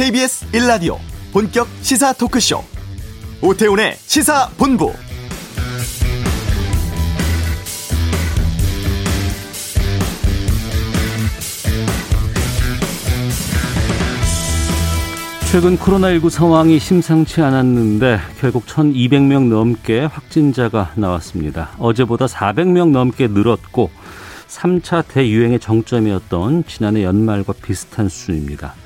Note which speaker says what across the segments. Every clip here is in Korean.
Speaker 1: KBS 1라디오 본격 시사 토크쇼 오태훈의 시사본부
Speaker 2: 최근 코로나19 상황이 심상치 않았는데 결국 1200명 넘게 확진자가 나왔습니다. 어제보다 400명 넘게 늘었고 3차 대유행의 정점이었던 지난해 연말과 비슷한 수준입니다.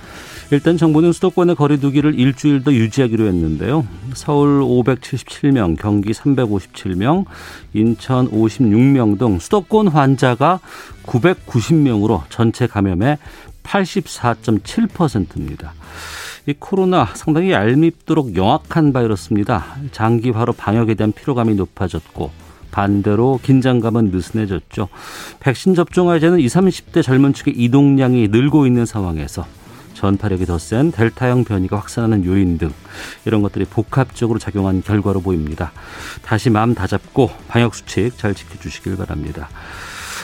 Speaker 2: 일단 정부는 수도권의 거리두기를 일주일 더 유지하기로 했는데요. 서울 577명, 경기 357명, 인천 56명 등 수도권 환자가 990명으로 전체 감염의 84.7%입니다. 이 코로나 상당히 얄밉도록 영악한 바이러스입니다. 장기화로 방역에 대한 피로감이 높아졌고 반대로 긴장감은 느슨해졌죠. 백신 접종하자는 20, 30대 젊은 층의 이동량이 늘고 있는 상황에서 전파력이 더 센 델타형 변이가 확산하는 요인 등 이런 것들이 복합적으로 작용한 결과로 보입니다. 다시 마음 다잡고 방역 수칙 잘 지켜주시길 바랍니다.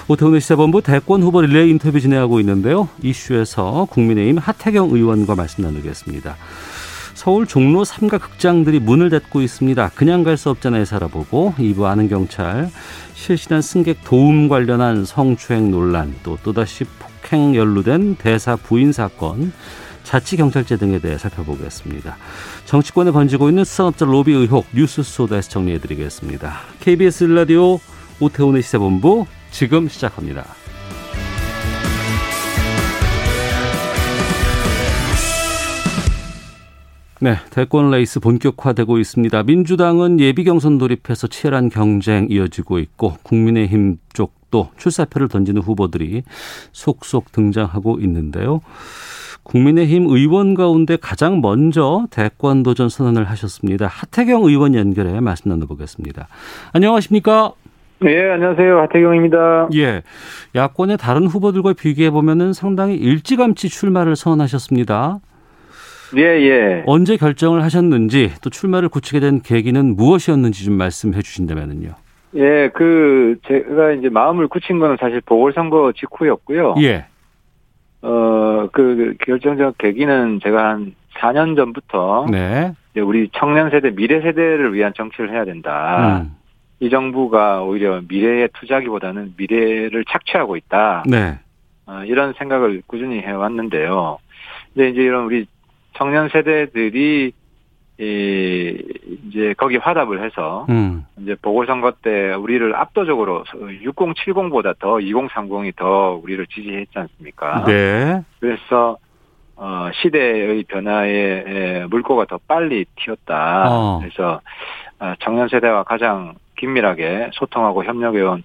Speaker 2: 오태훈의 시사본부 대권 후보 릴레이 인터뷰 진행하고 있는데요. 이슈에서 국민의힘 하태경 의원과 말씀 나누겠습니다. 서울 종로 삼각 극장들이 문을 닫고 있습니다. 그냥 갈 수 없잖아요. 살아보고 2부 아는 경찰 실시간 승객 도움 관련한 성추행 논란 또 또다시 폭행 연루된 대사 부인 사건 자치경찰제 등에 대해 살펴보겠습니다. 정치권에 번지고 있는 수산업자 로비 의혹 뉴스 소다에서 정리해드리겠습니다. KBS 라디오 오태훈의 시사본부 지금 시작합니다. 네, 대권 레이스 본격화되고 있습니다. 민주당은 예비 경선 돌입해서 치열한 경쟁 이어지고 있고 국민의힘 쪽도 출사표를 던지는 후보들이 속속 등장하고 있는데요. 국민의힘 의원 가운데 가장 먼저 대권 도전 선언을 하셨습니다. 하태경 의원 연결해 말씀 나눠보겠습니다. 안녕하십니까?
Speaker 3: 네, 안녕하세요. 하태경입니다.
Speaker 2: 예. 야권의 다른 후보들과 비교해 보면은 상당히 일찌감치 출마를 선언하셨습니다.
Speaker 3: 예, 예.
Speaker 2: 언제 결정을 하셨는지 또 출마를 굳히게 된 계기는 무엇이었는지 좀 말씀해 주신다면요.
Speaker 3: 예, 그 제가 이제 마음을 굳힌 거는 사실 보궐선거 직후였고요.
Speaker 2: 예.
Speaker 3: 어, 그 결정적 계기는 제가 한 4년 전부터
Speaker 2: 네.
Speaker 3: 우리 청년 세대, 미래 세대를 위한 정치를 해야 된다.
Speaker 2: 음.
Speaker 3: 이 정부가 오히려 미래에 투자기보다는 미래를 착취하고 있다.
Speaker 2: 네.
Speaker 3: 어, 이런 생각을 꾸준히 해왔는데요. 근데 이제 이런 우리 청년 세대들이 이 이제 거기 화답을 해서
Speaker 2: 음.
Speaker 3: 이제 보궐선거 때 우리를 압도적으로 6070보다 더 2030이 더 우리를 지지했지 않습니까?
Speaker 2: 네.
Speaker 3: 그래서 어 시대의 변화에 물꼬가 더 빨리 튀었다.
Speaker 2: 어.
Speaker 3: 그래서 어, 청년 세대와 가장 긴밀하게 소통하고 협력해온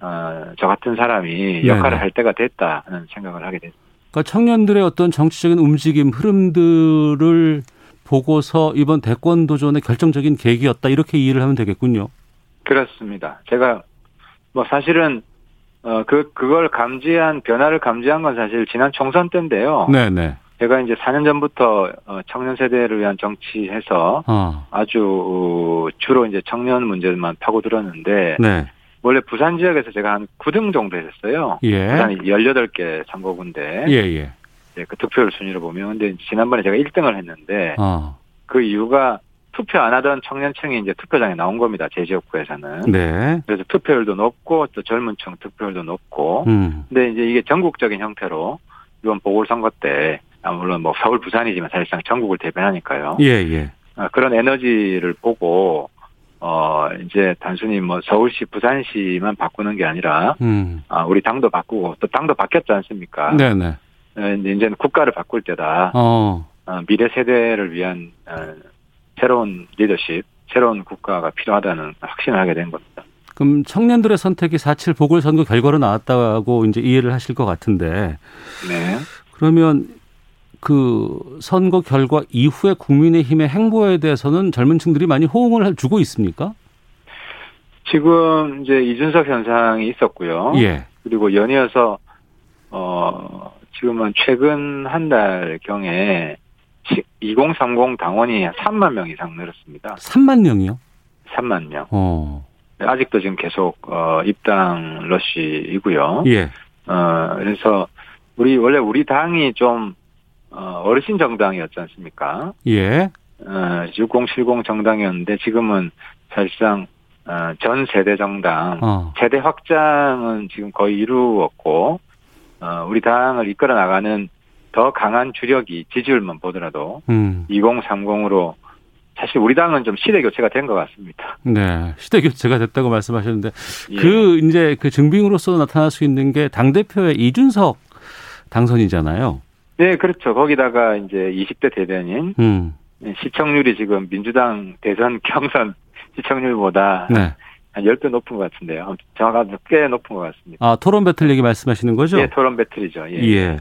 Speaker 3: 어, 저 같은 사람이 역할을
Speaker 2: 네네.
Speaker 3: 할 때가 됐다는 생각을 하게 됐습니다.
Speaker 2: 그러니까 청년들의 어떤 정치적인 움직임, 흐름들을 보고서 이번 대권 도전의 결정적인 계기였다 이렇게 이해를 하면 되겠군요.
Speaker 3: 그렇습니다. 제가 뭐 사실은 어그 그걸 감지한 변화를 감지한 건 사실 지난 총선 때인데요.
Speaker 2: 네, 네.
Speaker 3: 제가 이제 4년 전부터 어, 청년 세대를 위한 정치해서
Speaker 2: 어.
Speaker 3: 아주 주로 이제 청년 문제만 파고들었는데
Speaker 2: 네.
Speaker 3: 원래 부산 지역에서 제가 한 9등 정도 했었어요.
Speaker 2: 예.
Speaker 3: 부산이 18개 선거구인데
Speaker 2: 예, 예.
Speaker 3: 이제 그 득표율 순위로 보면 근데 지난번에 제가 1등을 했는데
Speaker 2: 어.
Speaker 3: 그 이유가 투표 안 하던 청년층이 이제 투표장에 나온 겁니다. 제 지역구에서는.
Speaker 2: 네.
Speaker 3: 그래서 투표율도 높고 또 젊은 층 투표율도 높고
Speaker 2: 음.
Speaker 3: 근데 이제 이게 전국적인 형태로 이번 보궐선거 때 아, 물론 뭐 서울 부산이지만 사실상 전국을 대변하니까요.
Speaker 2: 예, 예.
Speaker 3: 아, 그런 에너지를 보고 어 이제 단순히 뭐 서울시 부산시만 바꾸는 게 아니라
Speaker 2: 음.
Speaker 3: 아 우리 당도 바꾸고 또 당도 바뀌었지 않습니까?
Speaker 2: 네, 네.
Speaker 3: 어, 이제 이제는 국가를 바꿀 때다.
Speaker 2: 어.
Speaker 3: 어, 미래 세대를 위한 어, 새로운 리더십, 새로운 국가가 필요하다는 확신을 하게 된 겁니다.
Speaker 2: 그럼 청년들의 선택이 4.7 보궐선거 결과로 나왔다고 이제 이해를 하실 것 같은데
Speaker 3: 네.
Speaker 2: 그러면 그 선거 결과 이후에 국민의힘의 행보에 대해서는 젊은 층들이 많이 호응을 주고 있습니까?
Speaker 3: 지금 이제 이준석 현상이 있었고요.
Speaker 2: 예.
Speaker 3: 그리고 연이어서 어 지금은 최근 한 달 경에 2030 당원이 한 3만 명 이상 늘었습니다.
Speaker 2: 3만 명이요?
Speaker 3: 3만 명.
Speaker 2: 어.
Speaker 3: 아직도 지금 계속 어 입당 러시이고요.
Speaker 2: 예.
Speaker 3: 어 그래서 우리 원래 우리 당이 좀 어, 어르신 정당이었지 않습니까?
Speaker 2: 예.
Speaker 3: 어, 6070 정당이었는데 지금은 사실상 어, 전 세대 정당,
Speaker 2: 어.
Speaker 3: 세대 확장은 지금 거의 이루었고 어, 우리 당을 이끌어 나가는 더 강한 주력이 지지율만 보더라도
Speaker 2: 음.
Speaker 3: 2030으로 사실 우리 당은 좀 시대 교체가 된 것 같습니다.
Speaker 2: 네. 시대 교체가 됐다고 말씀하셨는데
Speaker 3: 예.
Speaker 2: 그 이제 그 증빙으로서 나타날 수 있는 게 당 대표의 이준석 당선이잖아요.
Speaker 3: 네, 그렇죠. 거기다가 이제 20대 대변인
Speaker 2: 음.
Speaker 3: 시청률이 지금 민주당 대선 경선 시청률보다
Speaker 2: 네.
Speaker 3: 한 10배 높은 것 같은데요. 정확하게 꽤 높은 것 같습니다.
Speaker 2: 아, 토론 배틀 얘기 말씀하시는 거죠?
Speaker 3: 예, 토론 배틀이죠. 예.
Speaker 2: 예.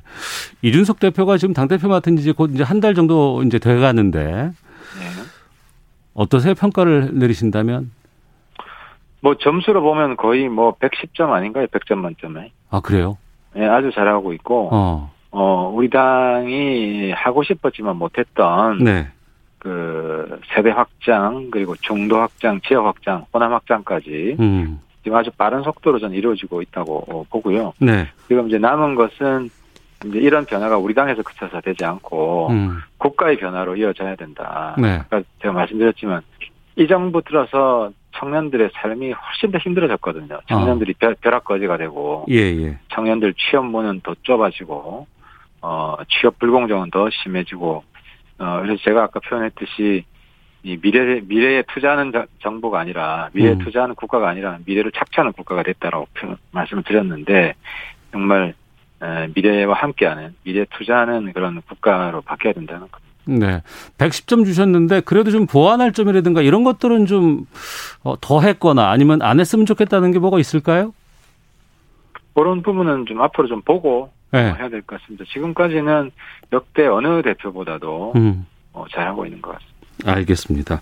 Speaker 2: 이준석 대표가 지금 당대표 맡은 지 곧 이제 한 달 정도 이제 돼 가는데
Speaker 3: 예.
Speaker 2: 어떠세요? 평가를 내리신다면?
Speaker 3: 뭐 점수로 보면 거의 뭐 110점 아닌가요? 100점 만점에.
Speaker 2: 아, 그래요?
Speaker 3: 예, 아주 잘하고 있고 어.
Speaker 2: 어.
Speaker 3: 우리 당이 하고 싶었지만 못했던
Speaker 2: 네.
Speaker 3: 그 세대 확장 그리고 중도 확장, 지역 확장, 호남 확장까지
Speaker 2: 음.
Speaker 3: 지금 아주 빠른 속도로 전 이루어지고 있다고 어, 보고요.
Speaker 2: 네.
Speaker 3: 지금 이제 남은 것은 이제 이런 변화가 우리 당에서 그쳐서 되지 않고
Speaker 2: 음.
Speaker 3: 국가의 변화로 이어져야 된다.
Speaker 2: 네.
Speaker 3: 아까 제가 말씀드렸지만 이 정부 들어서 청년들의 삶이 훨씬 더 힘들어졌거든요. 청년들이 벼- 벼락거지가 되고
Speaker 2: 예, 예.
Speaker 3: 청년들 취업 문은 더 좁아지고 어 취업 불공정은 더 심해지고 어 그래서 제가 아까 표현했듯이 이 미래 미래에 투자하는 정- 정부가 아니라 미래에
Speaker 2: 음.
Speaker 3: 투자하는 국가가 아니라 미래를 착취하는 국가가 됐다라고 표현, 말씀을 드렸는데 정말 에, 미래와 함께하는 미래 에 투자하는 그런 국가로 바뀌어야 된다는 거.
Speaker 2: 네. 110점 주셨는데 그래도 좀 보완할 점이라든가 이런 것들은 좀 어, 더 했거나 아니면 안 했으면 좋겠다는 게 뭐가 있을까요?
Speaker 3: 그런 부분은 좀 앞으로 좀 보고
Speaker 2: 네.
Speaker 3: 어, 해야 될 것 같습니다. 지금까지는 역대 어느 대표보다도
Speaker 2: 음.
Speaker 3: 어, 잘하고 있는 것 같습니다.
Speaker 2: 알겠습니다.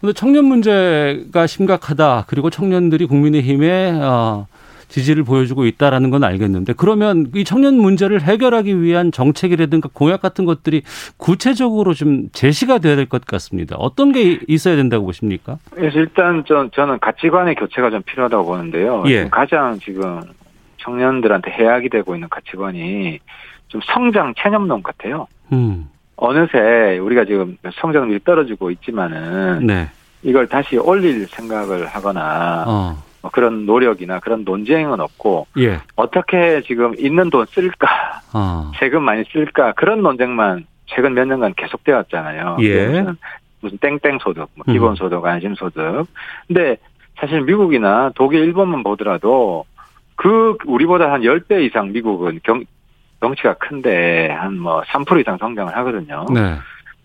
Speaker 2: 근데 청년 문제가 심각하다. 그리고 청년들이 국민의힘에 어, 지지를 보여주고 있다라는 건 알겠는데 그러면 이 청년 문제를 해결하기 위한 정책이라든가 공약 같은 것들이 구체적으로 좀 제시가 돼야 될 것 같습니다. 어떤 게 있어야 된다고 보십니까?
Speaker 3: 그래서 일단 저, 저는 가치관의 교체가 좀 필요하다고 보는데요.
Speaker 2: 예.
Speaker 3: 가장 지금 청년들한테 해악이 되고 있는 가치관이 좀 성장 체념론 같아요.
Speaker 2: 음.
Speaker 3: 어느새 우리가 지금 성장률이 떨어지고 있지만은
Speaker 2: 네.
Speaker 3: 이걸 다시 올릴 생각을 하거나
Speaker 2: 어.
Speaker 3: 뭐 그런 노력이나 그런 논쟁은 없고
Speaker 2: 예.
Speaker 3: 어떻게 지금 있는 돈 쓸까
Speaker 2: 어.
Speaker 3: 세금 많이 쓸까 그런 논쟁만 최근 몇 년간 계속되었잖아요.
Speaker 2: 예.
Speaker 3: 무슨, 무슨 땡땡 소득, 뭐
Speaker 2: 음.
Speaker 3: 기본 소득, 안심 소득. 근데 사실 미국이나 독일, 일본만 보더라도 그 우리보다 한 10배 이상 미국은 경 덩치가 큰데 한 뭐 3% 이상 성장을 하거든요.
Speaker 2: 네.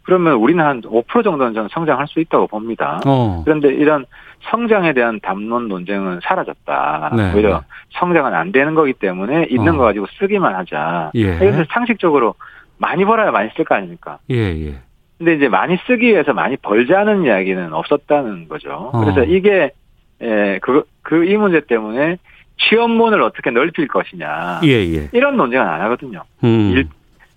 Speaker 3: 그러면 우리는 한 5% 정도는 저는 성장할 수 있다고 봅니다.
Speaker 2: 어.
Speaker 3: 그런데 이런 성장에 대한 담론 논쟁은 사라졌다.
Speaker 2: 네,
Speaker 3: 오히려
Speaker 2: 네.
Speaker 3: 성장은 안 되는 거기 때문에 있는
Speaker 2: 어.
Speaker 3: 거 가지고 쓰기만 하자.
Speaker 2: 예.
Speaker 3: 그래서 상식적으로 많이 벌어야 많이 쓸 거 아닙니까?
Speaker 2: 예, 예.
Speaker 3: 근데 이제 많이 쓰기 위해서 많이 벌자는 이야기는 없었다는 거죠.
Speaker 2: 어.
Speaker 3: 그래서 이게 에, 그, 그 이 문제 때문에 취업문을 어떻게 넓힐 것이냐.
Speaker 2: 예, 예.
Speaker 3: 이런 논쟁은 안 하거든요.
Speaker 2: 음.
Speaker 3: 일,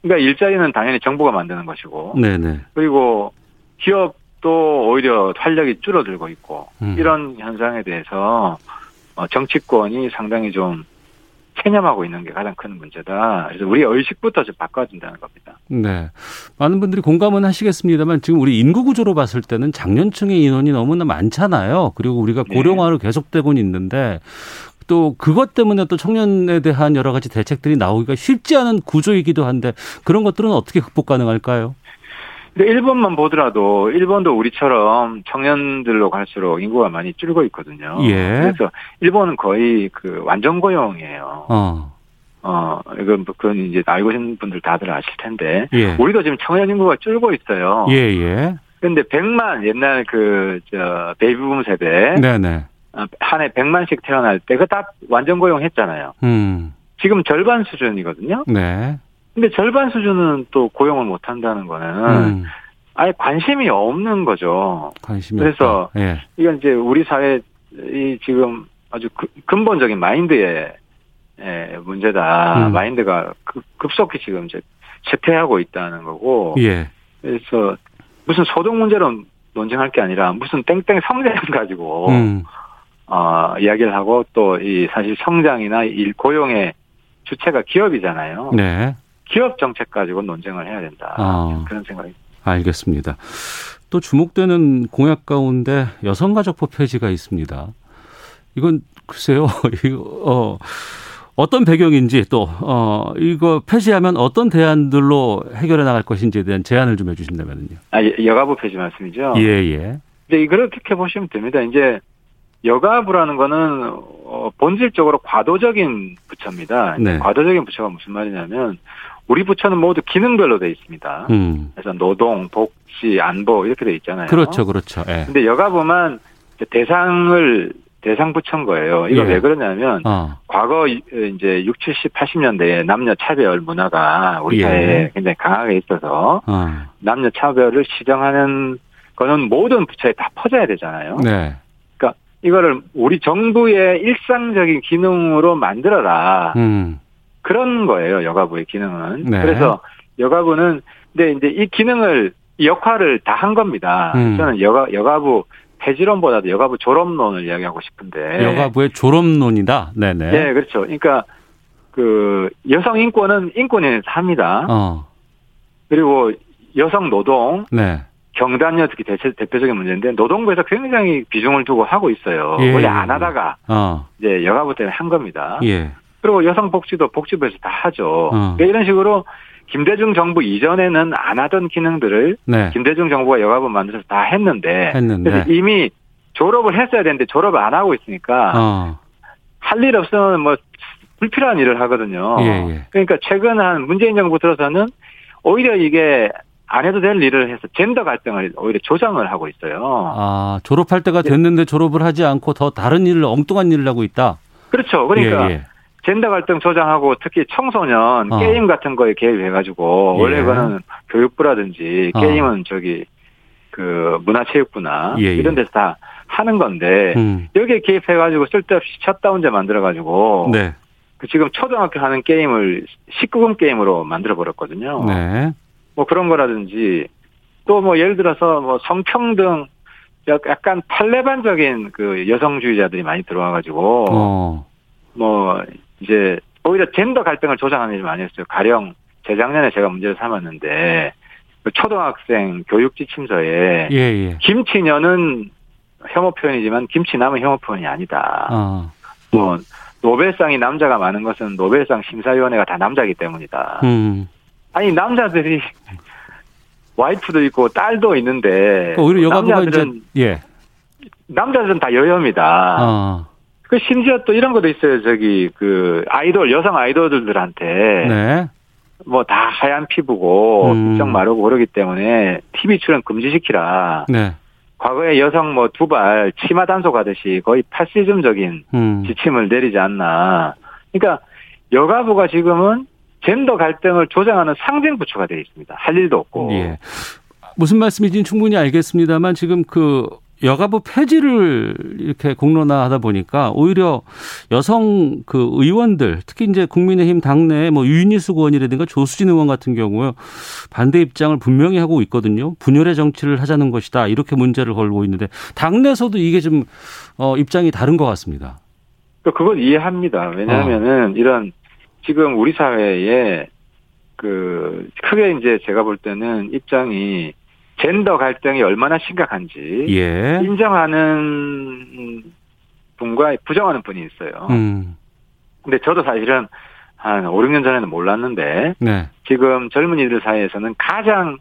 Speaker 3: 그러니까 일자리는 당연히 정부가 만드는 것이고
Speaker 2: 네, 네.
Speaker 3: 그리고 기업도 오히려 활력이 줄어들고 있고
Speaker 2: 음.
Speaker 3: 이런 현상에 대해서 어, 정치권이 상당히 좀 체념하고 있는 게 가장 큰 문제다. 그래서 우리 의식부터 좀 바꿔준다는 겁니다.
Speaker 2: 네. 많은 분들이 공감은 하시겠습니다만 지금 우리 인구 구조로 봤을 때는 장년층의 인원이 너무나 많잖아요. 그리고 우리가
Speaker 3: 네.
Speaker 2: 고령화로 계속되고는 있는데 또 그것 때문에 또 청년에 대한 여러 가지 대책들이 나오기가 쉽지 않은 구조이기도 한데 그런 것들은 어떻게 극복 가능할까요?
Speaker 3: 근데 일본만 보더라도 일본도 우리처럼 청년들로 갈수록 인구가 많이 줄고 있거든요.
Speaker 2: 예.
Speaker 3: 그래서 일본은 거의 그 완전 고용이에요.
Speaker 2: 어.
Speaker 3: 어, 이건 그건 이제 알고 계신 분들 다들 아실 텐데
Speaker 2: 예.
Speaker 3: 우리도 지금 청년 인구가 줄고 있어요.
Speaker 2: 예, 예.
Speaker 3: 근데 100만 옛날 그 저 베이비붐 세대
Speaker 2: 네, 네.
Speaker 3: 한 해 100만씩 태어날 때그딱 완전 고용했잖아요.
Speaker 2: 음.
Speaker 3: 지금 절반 수준이거든요.
Speaker 2: 네.
Speaker 3: 근데 절반 수준은 또 고용을 못 한다는 거는
Speaker 2: 음.
Speaker 3: 아예 관심이 없는 거죠.
Speaker 2: 관심이
Speaker 3: 그래서.
Speaker 2: 예.
Speaker 3: 이건 이제 우리 사회 이 지금 아주 그- 근본적인 마인드의 에, 문제다.
Speaker 2: 음.
Speaker 3: 마인드가 급- 급속히 지금 이제 쇠퇴하고 있다는 거고.
Speaker 2: 예.
Speaker 3: 그래서 무슨 소득 문제로 논쟁할 게 아니라 무슨 땡땡 성장 가지고
Speaker 2: 음.
Speaker 3: 어, 이야기를 하고 또 이 사실 성장이나 일 고용의 주체가 기업이잖아요.
Speaker 2: 네.
Speaker 3: 기업 정책 가지고 논쟁을 해야 된다.
Speaker 2: 아.
Speaker 3: 그런 생각이.
Speaker 2: 알겠습니다. 또 주목되는 공약 가운데 여성가족부 폐지가 있습니다. 이건 글쎄요, 이거, 어, 어떤 배경인지 또, 어, 이거 폐지하면 어떤 대안들로 해결해 나갈 것인지에 대한 제안을 좀 해주신다면요.
Speaker 3: 아, 여- 여가부 폐지 말씀이죠?
Speaker 2: 예, 예.
Speaker 3: 네, 그렇게 보시면 됩니다. 이제 여가부라는 거는 어, 본질적으로 과도적인 부처입니다.
Speaker 2: 네.
Speaker 3: 과도적인 부처가 무슨 말이냐면 우리 부처는 모두 기능별로 돼 있습니다.
Speaker 2: 음.
Speaker 3: 그래서 노동, 복지, 안보 이렇게 돼 있잖아요.
Speaker 2: 그렇죠, 그렇죠. 예.
Speaker 3: 근데 여가부만 대상을 대상 부처인 거예요. 이거
Speaker 2: 예.
Speaker 3: 왜 그러냐면
Speaker 2: 어,
Speaker 3: 과거 이- 이제 6, 70, 80년대에 남녀 차별 문화가 우리
Speaker 2: 예.
Speaker 3: 사회에 굉장히 강하게 있어서
Speaker 2: 어.
Speaker 3: 남녀 차별을 시정하는 거는 모든 부처에 다 퍼져야 되잖아요.
Speaker 2: 네.
Speaker 3: 이거를 우리 정부의 일상적인 기능으로 만들어라.
Speaker 2: 음.
Speaker 3: 그런 거예요, 여가부의 기능은.
Speaker 2: 네.
Speaker 3: 그래서 여가부는, 근데 이제 이 기능을, 이 역할을 다 한 겁니다.
Speaker 2: 음.
Speaker 3: 저는 여가, 여가부 폐지론보다도 여가부 졸업론을 이야기하고 싶은데.
Speaker 2: 여가부의 졸업론이다. 네네.
Speaker 3: 네, 그렇죠. 그러니까, 그, 여성 인권은 인권위에서 합니다.
Speaker 2: 어.
Speaker 3: 그리고 여성 노동,
Speaker 2: 네.
Speaker 3: 경단녀 특히 대체, 대표적인 문제인데, 노동부에서 굉장히 비중을 두고 하고 있어요.
Speaker 2: 예,
Speaker 3: 원래
Speaker 2: 예,
Speaker 3: 안
Speaker 2: 예.
Speaker 3: 하다가,
Speaker 2: 어.
Speaker 3: 이제 여가부 때문에 한 겁니다.
Speaker 2: 예.
Speaker 3: 그리고 여성 복지도 복지부에서 다 하죠.
Speaker 2: 어.
Speaker 3: 그러니까 이런 식으로 김대중 정부 이전에는 안 하던 기능들을
Speaker 2: 네.
Speaker 3: 김대중 정부가 여가부 만들어서 다 했는데,
Speaker 2: 했는데.
Speaker 3: 그래서 이미 졸업을 했어야 되는데 졸업을 안 하고 있으니까
Speaker 2: 어.
Speaker 3: 할일 없으면 뭐 불필요한 일을 하거든요.
Speaker 2: 예, 예.
Speaker 3: 그러니까 최근 한 문재인 정부 들어서는 오히려 이게 안 해도 될 일을 해서 젠더 갈등을 오히려 조장을 하고 있어요.
Speaker 2: 아, 졸업할 때가 됐는데 졸업을 하지 않고 더 다른 일을 엉뚱한 일을 하고 있다.
Speaker 3: 그렇죠. 그러니까
Speaker 2: 예, 예.
Speaker 3: 젠더 갈등 조장하고 특히 청소년
Speaker 2: 어.
Speaker 3: 게임 같은 거에 개입해가지고
Speaker 2: 예.
Speaker 3: 원래 그거는 교육부라든지
Speaker 2: 어.
Speaker 3: 게임은 저기 그 문화체육부나
Speaker 2: 예, 예.
Speaker 3: 이런 데서 다 하는 건데
Speaker 2: 음.
Speaker 3: 여기에 개입해가지고 쓸데없이 셧다운제 만들어가지고
Speaker 2: 네.
Speaker 3: 그 지금 초등학교 하는 게임을 19금 게임으로 만들어 버렸거든요.
Speaker 2: 네.
Speaker 3: 뭐 그런 거라든지 또 뭐 예를 들어서 뭐 성평등 약- 약간 탈레반적인 그 여성주의자들이 많이 들어와가지고
Speaker 2: 어.
Speaker 3: 뭐 이제 오히려 젠더 갈등을 조장하는 일을 많이 했어요. 가령 재작년에 제가 문제를 삼았는데 그 초등학생 교육 지 침서에
Speaker 2: 예, 예.
Speaker 3: 김치녀는 혐오 표현이지만 김치남은 혐오 표현이 아니다.
Speaker 2: 어.
Speaker 3: 뭐 노벨상이 남자가 많은 것은 노벨상 심사위원회가 다 남자이기 때문이다.
Speaker 2: 음.
Speaker 3: 아니 남자들이 와이프도 있고 딸도 있는데
Speaker 2: 그러니까 오히려 여가부가
Speaker 3: 남자들은
Speaker 2: 이제 예.
Speaker 3: 남자들은 다 여혐이다.
Speaker 2: 어.
Speaker 3: 그 심지어 또 이런 것도 있어요. 저기 그 아이돌 여성 아이돌들한테
Speaker 2: 네.
Speaker 3: 뭐다 하얀 피부고
Speaker 2: 음.
Speaker 3: 마르고 그러기 때문에 TV 출연 금지시키라.
Speaker 2: 네.
Speaker 3: 과거에 여성 뭐 두발 치마 단속하듯이 거의 파시즘적인
Speaker 2: 음.
Speaker 3: 지침을 내리지 않나. 그러니까 여가부가 지금은 젠더 갈등을 조장하는 상징 부처가 되어 있습니다. 할 일도 없고.
Speaker 2: 예. 무슨 말씀인지는 충분히 알겠습니다만 지금 그 여가부 폐지를 이렇게 공론화하다 보니까 오히려 여성 그 의원들 특히 이제 국민의힘 당내에 뭐 유인희수 의원이라든가 조수진 의원 같은 경우에 반대 입장을 분명히 하고 있거든요. 분열의 정치를 하자는 것이다 이렇게 문제를 걸고 있는데 당내에서도 이게 좀 어, 입장이 다른 것 같습니다.
Speaker 3: 그 그건 이해합니다. 왜냐하면은 이런 지금 우리 사회에 그 크게 이제 제가 볼 때는 입장이 젠더 갈등이 얼마나 심각한지
Speaker 2: 예.
Speaker 3: 인정하는 분과 부정하는 분이 있어요.
Speaker 2: 음.
Speaker 3: 근데 저도 사실은 한 5, 6년 전에는 몰랐는데
Speaker 2: 네.
Speaker 3: 지금 젊은이들 사이에서는 가장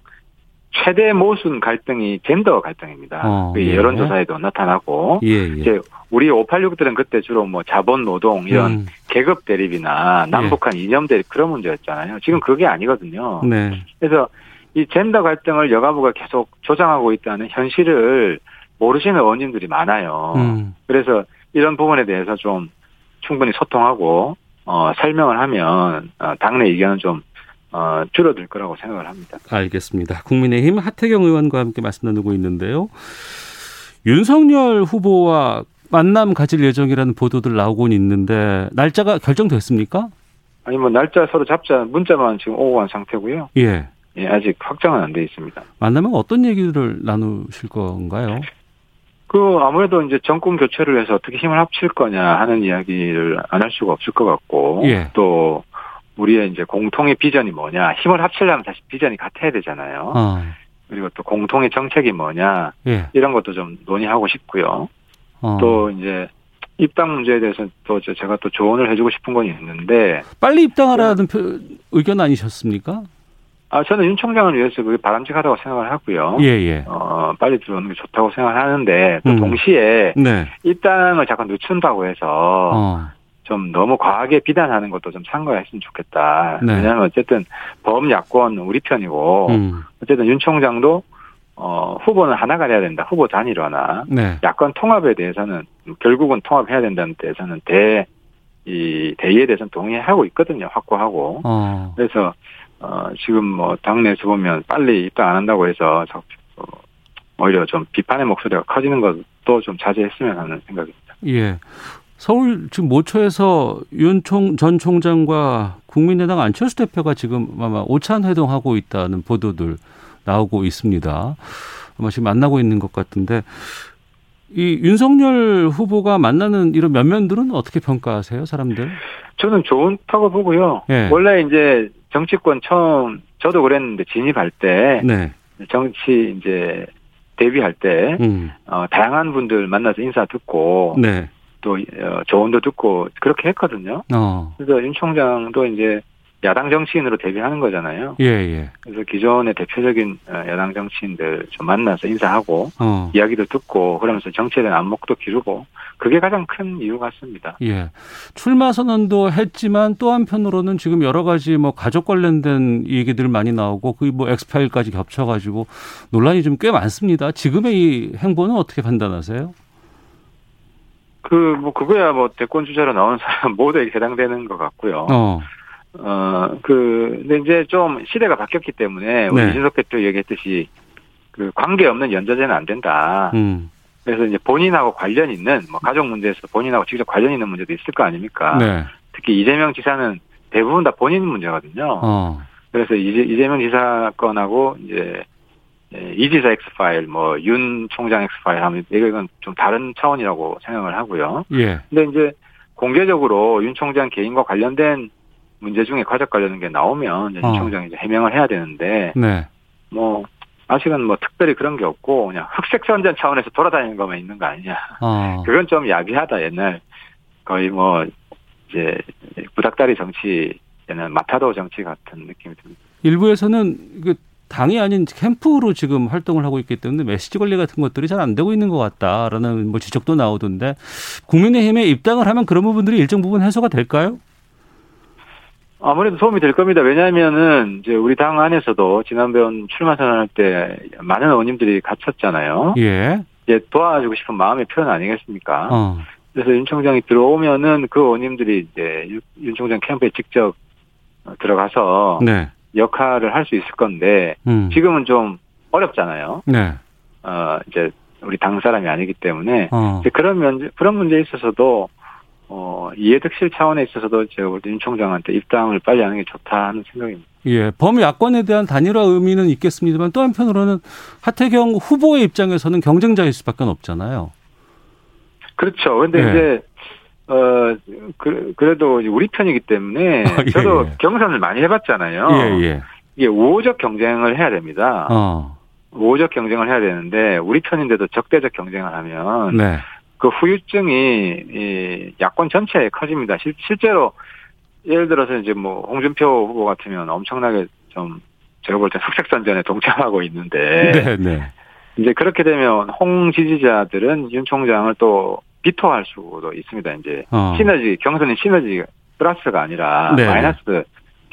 Speaker 3: 최대 모순 갈등이 젠더 갈등입니다.
Speaker 2: 어,
Speaker 3: 그
Speaker 2: 예.
Speaker 3: 여론조사에도 나타나고
Speaker 2: 예, 예.
Speaker 3: 이제 우리 586들은 그때 주로 뭐 자본 노동 이런
Speaker 2: 음.
Speaker 3: 계급 대립이나 남북한 이념 대립 그런 문제였잖아요. 지금 그게 아니거든요.
Speaker 2: 네.
Speaker 3: 그래서 이 젠더 갈등을 여가부가 계속 조장하고 있다는 현실을 모르시는 의원님들이 많아요.
Speaker 2: 음.
Speaker 3: 그래서 이런 부분에 대해서 좀 충분히 소통하고 어, 설명을 하면 어, 당내 의견은 좀 어, 줄어들 거라고 생각을 합니다.
Speaker 2: 알겠습니다. 국민의힘 하태경 의원과 함께 말씀 나누고 있는데요. 윤석열 후보와 만남 가질 예정이라는 보도들 나오곤 있는데 날짜가 결정됐습니까?
Speaker 3: 아니 뭐 날짜 서로 잡자 문자만 지금 오고 간 상태고요.
Speaker 2: 예.
Speaker 3: 예, 아직 확정은 안 돼 있습니다.
Speaker 2: 만나면 어떤 얘기를 나누실 건가요?
Speaker 3: 그 아무래도 이제 정권 교체를 해서 어떻게 힘을 합칠 거냐 하는 이야기를 안 할 수가 없을 것 같고
Speaker 2: 예.
Speaker 3: 또 우리의 이제 공통의 비전이 뭐냐 힘을 합치려면 사실 비전이 같아야 되잖아요.
Speaker 2: 어.
Speaker 3: 그리고 또 공통의 정책이 뭐냐
Speaker 2: 예.
Speaker 3: 이런 것도 좀 논의하고 싶고요.
Speaker 2: 어.
Speaker 3: 또 이제 입당 문제에 대해서 또 저- 제가 또 조언을 해주고 싶은 건 있는데
Speaker 2: 빨리 입당하라는 표- 의견 아니셨습니까?
Speaker 3: 아 저는 윤 총장을 위해서 그게 바람직하다고 생각을 하고요.
Speaker 2: 예, 예.
Speaker 3: 어 빨리 들어오는 게 좋다고 생각을 하는데 또
Speaker 2: 음.
Speaker 3: 동시에
Speaker 2: 네.
Speaker 3: 입당을 잠깐 늦춘다고 해서
Speaker 2: 어.
Speaker 3: 좀 너무 과하게 비난하는 것도 좀 참고했으면 좋겠다.
Speaker 2: 네.
Speaker 3: 왜냐하면 어쨌든 범야권 우리 편이고
Speaker 2: 음.
Speaker 3: 어쨌든 윤 총장도 어 후보는 하나가 돼야 된다. 후보 단일화나
Speaker 2: 네.
Speaker 3: 야권 통합에 대해서는 결국은 통합해야 된다는 데서는 대 이 대의에 대해서는 동의하고 있거든요. 확고하고.
Speaker 2: 어.
Speaker 3: 그래서 어 지금 뭐 당내에서 보면 빨리 입당 안 한다고 해서 자- 어, 오히려 좀 비판의 목소리가 커지는 것도 좀 자제했으면 하는 생각입니다.
Speaker 2: 예. 서울 지금 모처에서 윤 총 전 총장과 국민의당 안철수 대표가 지금 아마 오찬 회동하고 있다는 보도들 나오고 있습니다. 아마 지금 만나고 있는 것 같은데 이 윤석열 후보가 만나는 이런 면면들은 어떻게 평가하세요, 사람들?
Speaker 3: 저는 좋다고 보고요.
Speaker 2: 예.
Speaker 3: 원래 이제 정치권 처음 저도 그랬는데 진입할 때
Speaker 2: 네.
Speaker 3: 정치 이제 데뷔할 때
Speaker 2: 음.
Speaker 3: 어, 다양한 분들 만나서 인사 듣고
Speaker 2: 네.
Speaker 3: 또 어, 조언도 듣고 그렇게 했거든요.
Speaker 2: 어.
Speaker 3: 그래서 윤 총장도 이제 야당 정치인으로 데뷔하는 거잖아요.
Speaker 2: 예, 예.
Speaker 3: 그래서 기존의 대표적인 어, 야당 정치인들 좀 만나서 인사하고
Speaker 2: 어.
Speaker 3: 이야기도 듣고 그러면서 정치에 대한 안목도 기르고 그게 가장 큰 이유 같습니다.
Speaker 2: 예. 출마 선언도 했지만 또 한편으로는 지금 여러 가지 뭐 가족 관련된 얘기들 많이 나오고 그 뭐 엑스파일까지 겹쳐가지고 논란이 좀 꽤 많습니다. 지금의 이 행보는 어떻게 판단하세요?
Speaker 3: 그 뭐 그거야 뭐 대권 주자로 나오는 사람 모두에게 해당되는 것 같고요.
Speaker 2: 어.
Speaker 3: 어, 그, 근데 이제 좀 시대가 바뀌었기 때문에 우리
Speaker 2: 네.
Speaker 3: 이준석 대표 얘기했듯이 그 관계 없는 연좌제는 안 된다.
Speaker 2: 음.
Speaker 3: 그래서 이제 본인하고 관련 있는 뭐 가족 문제에서 본인하고 직접 관련 있는 문제도 있을 거 아닙니까?
Speaker 2: 네.
Speaker 3: 특히 이재명 지사는 대부분 다 본인 문제거든요.
Speaker 2: 어.
Speaker 3: 그래서 이재명 지사 건하고 이제 예, 이 지사 X 파일, 뭐 윤 총장 X 파일 하면 이건 좀 다른 차원이라고 생각을 하고요.
Speaker 2: 예.
Speaker 3: 근데 이제 공개적으로 윤 총장 개인과 관련된 문제 중에 가족 관련된 게 나오면
Speaker 2: 어.
Speaker 3: 윤 총장이 이제 해명을 해야 되는데
Speaker 2: 네.
Speaker 3: 뭐 아직은 뭐 특별히 그런 게 없고 그냥 흑색 선전 차원에서 돌아다니는 것만 있는 거 아니냐.
Speaker 2: 어.
Speaker 3: 그건 좀 야비하다 옛날 거의 뭐 이제 구닥다리 정치 얘는 마타도 정치 같은 느낌이 듭니다.
Speaker 2: 일부에서는 그 당이 아닌 캠프로 지금 활동을 하고 있기 때문에 메시지 관리 같은 것들이 잘 안 되고 있는 것 같다라는 뭐 지적도 나오던데 국민의힘에 입당을 하면 그런 부분들이 일정 부분 해소가 될까요?
Speaker 3: 아무래도 도움이 될 겁니다. 왜냐하면은 이제 우리 당 안에서도 지난번 출마 선언할 때 많은 의원님들이 갇혔잖아요.
Speaker 2: 예.
Speaker 3: 이제 도와주고 싶은 마음의 표현 아니겠습니까?
Speaker 2: 어.
Speaker 3: 그래서 윤 총장이 들어오면은 그 의원님들이 이제 윤- 윤 총장 캠프에 직접 어, 들어가서
Speaker 2: 네.
Speaker 3: 역할을 할 수 있을 건데
Speaker 2: 음.
Speaker 3: 지금은 좀 어렵잖아요.
Speaker 2: 네.
Speaker 3: 어 이제 우리 당 사람이 아니기 때문에
Speaker 2: 어.
Speaker 3: 그런 면 그런 문제에 있어서도 어 이해득실 차원에 있어서도 제가 볼 때 윤 총장한테 입당을 빨리 하는 게 좋다 하는 생각입니다.
Speaker 2: 예, 범야권에 대한 단일화 의미는 있겠습니다만 또 한편으로는 하태경 후보의 입장에서는 경쟁자일 수밖에 없잖아요.
Speaker 3: 그렇죠. 근데
Speaker 2: 네.
Speaker 3: 이제 어 그, 그래도 우리 편이기 때문에
Speaker 2: 예,
Speaker 3: 저도
Speaker 2: 예.
Speaker 3: 경선을 많이 해봤잖아요.
Speaker 2: 예, 예.
Speaker 3: 이게 우호적 경쟁을 해야 됩니다.
Speaker 2: 어,
Speaker 3: 우호적 경쟁을 해야 되는데 우리 편인데도 적대적 경쟁을 하면
Speaker 2: 네.
Speaker 3: 그 후유증이 이 야권 전체에 커집니다. 실, 실제로 예를 들어서 이제 뭐 홍준표 후보 같으면 엄청나게 좀 제가 볼때 흑색선전에 동참하고 있는데
Speaker 2: 네, 네.
Speaker 3: 이제 그렇게 되면 홍 지지자들은 윤 총장을 또 비토할 수도 있습니다. 이제
Speaker 2: 어.
Speaker 3: 시너지 경선이 시너지 플러스가 아니라
Speaker 2: 네.
Speaker 3: 마이너스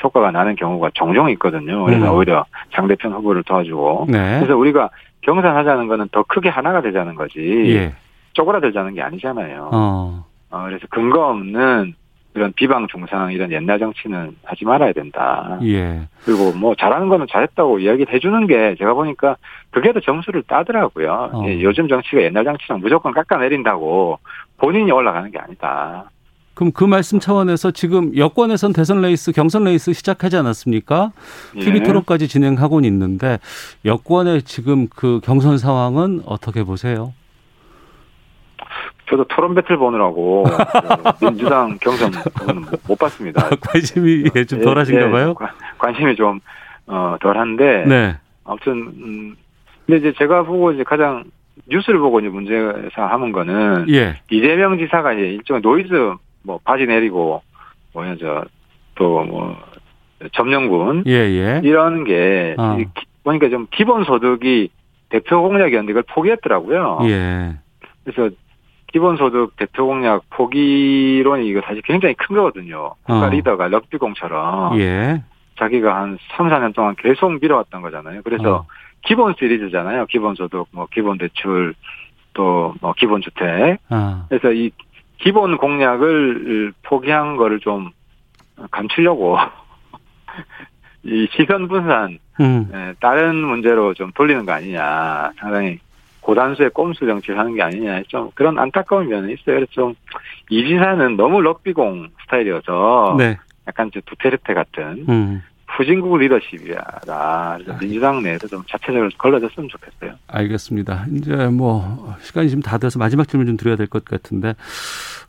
Speaker 3: 효과가 나는 경우가 종종 있거든요. 그래서
Speaker 2: 음.
Speaker 3: 오히려 상대편 후보를 도와주고
Speaker 2: 네.
Speaker 3: 그래서 우리가 경선하자는 거는 더 크게 하나가 되자는 거지
Speaker 2: 예.
Speaker 3: 쪼그라들자는 게 아니잖아요.
Speaker 2: 어.
Speaker 3: 어, 그래서 근거 없는 이런 비방 중상 이런 옛날 정치는 하지 말아야 된다.
Speaker 2: 예.
Speaker 3: 그리고 뭐 잘하는 거는 잘했다고 이야기를 해주는 게 제가 보니까 그게 더 점수를 따더라고요.
Speaker 2: 어.
Speaker 3: 예, 요즘 정치가 옛날 정치랑 무조건 깎아내린다고 본인이 올라가는 게 아니다.
Speaker 2: 그럼 그 말씀 차원에서 지금 여권에선 대선 레이스, 경선 레이스 시작하지 않았습니까?
Speaker 3: 예.
Speaker 2: TV 토론까지 진행하고는 있는데 여권의 지금 그 경선 상황은 어떻게 보세요?
Speaker 3: 저도 토론 배틀 보느라고 그 민주당 경선 못 봤습니다.
Speaker 2: 관심이 예, 좀 덜하신가 봐요.
Speaker 3: 예, 관심이 좀 어, 덜한데
Speaker 2: 네.
Speaker 3: 아무튼 음, 근데 이제 제가 보고 이제 가장 뉴스를 보고 이제 문제시 하는 거는
Speaker 2: 예.
Speaker 3: 이재명 지사가 이제 일종의 노이즈 뭐 바지 내리고 뭐냐 저또 뭐 점령군
Speaker 2: 예, 예.
Speaker 3: 이런 게
Speaker 2: 어.
Speaker 3: 보니까 좀 기본 소득이 대표 공약이었는데 이걸 포기했더라고요.
Speaker 2: 예.
Speaker 3: 그래서 기본소득 대표 공약 포기론이 이거 사실 굉장히 큰 거거든요. 국가
Speaker 2: 어.
Speaker 3: 리더가 럭비공처럼
Speaker 2: 예.
Speaker 3: 자기가 한 3, 4년 동안 계속 밀어왔던 거잖아요. 그래서
Speaker 2: 어.
Speaker 3: 기본 시리즈잖아요. 기본소득, 뭐 기본대출, 또 뭐 기본주택.
Speaker 2: 아.
Speaker 3: 그래서 이 기본 공약을 포기한 거를 좀 감추려고 이 시선 분산
Speaker 2: 음.
Speaker 3: 예, 다른 문제로 좀 돌리는 거 아니냐. 상당히 고단수의 꼼수 정치를 하는 게 아니냐. 좀 그런 안타까운 면이 있어요. 그래서 좀 이지사는 너무 럭비공 스타일이어서
Speaker 2: 네.
Speaker 3: 약간 좀 두테르테 같은
Speaker 2: 음.
Speaker 3: 후진국 리더십이라 그래서 민주당 내에서 좀 자체적으로 걸러졌으면 좋겠어요.
Speaker 2: 알겠습니다. 이제 뭐 시간이 지금 다 돼서 마지막 질문 좀 드려야 될 것 같은데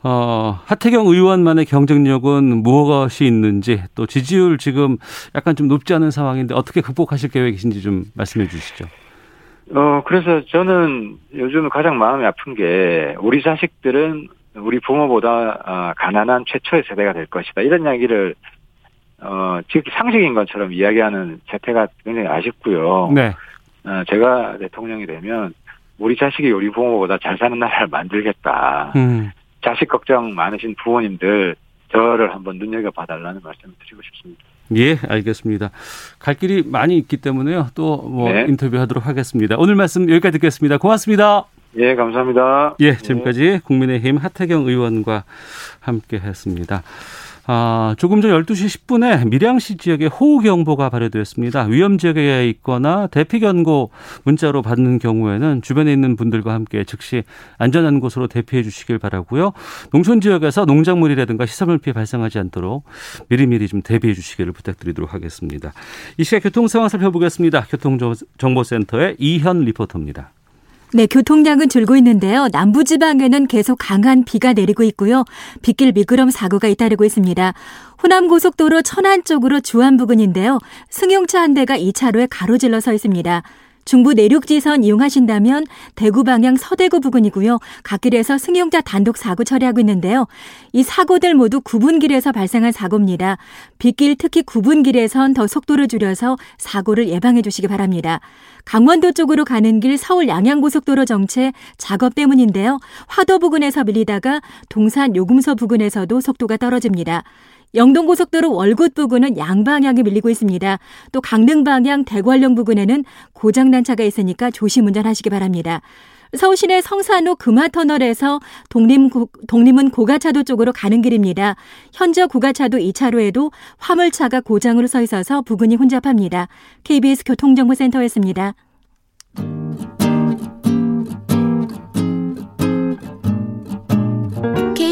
Speaker 2: 어, 하태경 의원만의 경쟁력은 무엇이 있는지 또 지지율 지금 약간 좀 높지 않은 상황인데 어떻게 극복하실 계획이신지 좀 말씀해 주시죠.
Speaker 3: 어, 그래서 저는 요즘 가장 마음이 아픈 게 우리 자식들은 우리 부모보다 아, 가난한 최초의 세대가 될 것이다. 이런 이야기를 어, 지극히 상식인 것처럼 이야기하는 재태가 굉장히 아쉽고요.
Speaker 2: 네.
Speaker 3: 어, 제가 대통령이 되면 우리 자식이 우리 부모보다 잘 사는 나라를 만들겠다.
Speaker 2: 음.
Speaker 3: 자식 걱정 많으신 부모님들 저를 한번 눈여겨봐 달라는 말씀을 드리고 싶습니다.
Speaker 2: 예, 알겠습니다. 갈 길이 많이 있기 때문에요. 또뭐
Speaker 3: 네.
Speaker 2: 인터뷰하도록 하겠습니다. 오늘 말씀 여기까지 듣겠습니다. 고맙습니다.
Speaker 3: 예, 감사합니다.
Speaker 2: 예, 지금까지 국민의힘 하태경 의원과 함께 했습니다. 아, 조금 전 12시 10분에 밀양시 지역에 호우경보가 발효되었습니다. 위험 지역에 있거나 대피경고 문자로 받는 경우에는 주변에 있는 분들과 함께 즉시 안전한 곳으로 대피해 주시길 바라고요. 농촌 지역에서 농작물이라든가 시설물 피해 발생하지 않도록 미리미리 좀 대비해 주시기를 부탁드리도록 하겠습니다. 이 시각 교통 상황 살펴보겠습니다. 교통정보센터의 이현 리포터입니다.
Speaker 4: 네, 교통량은 줄고 있는데요. 남부지방에는 계속 강한 비가 내리고 있고요. 빗길 미끄럼 사고가 잇따르고 있습니다. 호남고속도로 천안 쪽으로 주안 부근인데요. 승용차 한 대가 2차로에 가로질러 서 있습니다. 중부 내륙지선 이용하신다면 대구 방향 서대구 부근이고요. 갓길에서 승용차 단독 사고 처리하고 있는데요. 이 사고들 모두 9분길에서 발생한 사고입니다. 빗길 특히 9분길에선 더 속도를 줄여서 사고를 예방해 주시기 바랍니다. 강원도 쪽으로 가는 길 서울 양양고속도로 정체 작업 때문인데요. 화도 부근에서 밀리다가 동산 요금소 부근에서도 속도가 떨어집니다. 영동고속도로 월곶 부근은 양방향에 밀리고 있습니다. 또 강릉 방향 대관령 부근에는 고장난 차가 있으니까 조심 운전하시기 바랍니다. 서울시내 성산호 금화터널에서 독림, 독림은 고가차도 쪽으로 가는 길입니다. 현저 고가차도 2차로에도 화물차가 고장으로 서 있어서 부근이 혼잡합니다. KBS 교통정보센터였습니다.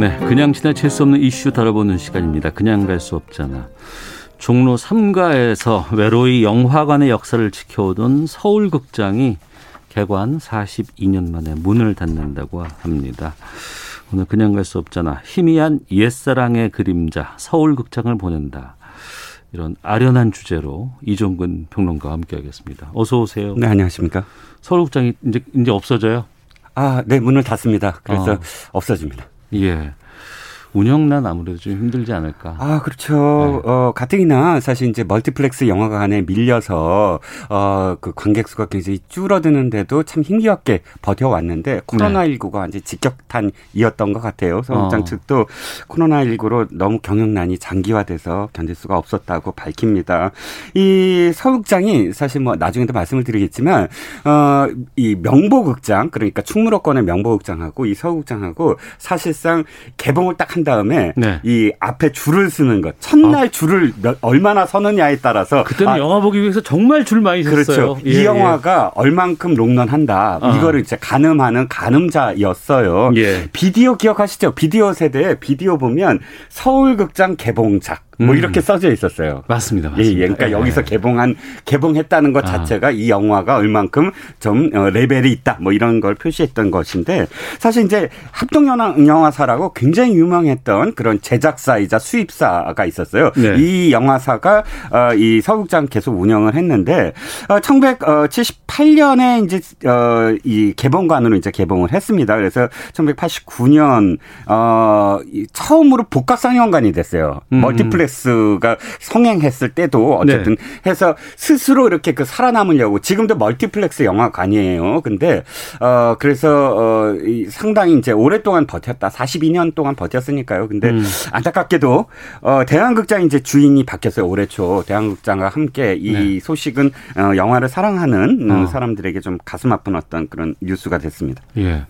Speaker 2: 네, 그냥 지나칠 수 없는 이슈 다뤄보는 시간입니다. 그냥 갈 수 없잖아. 종로 3가에서 외로이 영화관의 역사를 지켜오던 서울극장이 개관 42년 만에 문을 닫는다고 합니다. 오늘 그냥 갈 수 없잖아. 희미한 옛사랑의 그림자 서울극장을 보낸다. 이런 아련한 주제로 이종근 평론가와 함께하겠습니다. 어서 오세요.
Speaker 5: 네, 안녕하십니까.
Speaker 2: 서울극장이 이제 이제 없어져요.
Speaker 5: 아, 네, 문을 닫습니다. 그래서
Speaker 2: 어.
Speaker 5: 없어집니다.
Speaker 2: 예. 운영난 아무래도 좀 힘들지 않을까.
Speaker 5: 아, 그렇죠.
Speaker 2: 네.
Speaker 5: 어, 가뜩이나 사실 이제 멀티플렉스 영화관에 밀려서, 어, 그 관객 수가 굉장히 줄어드는데도 참 힘겹게 버텨왔는데, 코로나 19가 이제 직격탄이었던 것 같아요. 서울극장
Speaker 2: 어.
Speaker 5: 측도 코로나 19로 너무 경영난이 장기화돼서 견딜 수가 없었다고 밝힙니다. 이 서울장이 사실 뭐 나중에도 말씀을 드리겠지만, 어, 이 명보극장, 그러니까 충무로권의 명보극장하고 이 서울극장하고 사실상 개봉을 딱 한한 다음에
Speaker 2: 네.
Speaker 5: 이 앞에 줄을 쓰는 것. 첫날 아. 줄을 몇, 얼마나 서느냐에 따라서
Speaker 2: 그때는 아, 영화 보기 위해서 정말 줄 많이 섰어요.
Speaker 5: 그렇죠. 예, 이 영화가 예. 얼만큼 롱런한다. 아. 이거를 이제 가늠하는 가늠자였어요. 예. 비디오 기억하시죠? 비디오 세대 비디오 보면 서울 극장 개봉작 뭐 음. 이렇게 써져 있었어요.
Speaker 2: 맞습니다. 맞습니다.
Speaker 5: 예, 예. 그러니까 예. 여기서 개봉한 개봉했다는 것 아. 자체가 아. 이 영화가 얼만큼 좀 어, 레벨이 있다. 뭐 이런 걸 표시했던 것인데 사실 이제 합동 영화사라고 굉장히 유명했던 그런 제작사이자 수입사가 있었어요. 네. 이 영화사가 어, 이 서국장 계속 운영을 했는데 1978년에 어, 이제 이 개봉관으로 이제 개봉을 했습니다. 그래서 1989년 처음으로 복합 상영관이 됐어요. 음. 멀티플렉스 멀티플렉스가 성행했을 때도 어쨌든 네. 해서 스스로 이렇게 그 살아남으려고 지금도 멀티플렉스 영화관이에요. 근데 어 그래서 어 상당히 이제 오랫동안 버텼다. 42년 동안 버텼으니까요. 근데 음. 안타깝게도 어 대한극장 이제 주인이 바뀌었어요. 올해 초 대한극장과 함께 이 네. 소식은 어 영화를 사랑하는 어. 사람들에게 좀 가슴 아픈 어떤 그런 뉴스가 됐습니다.
Speaker 2: 예.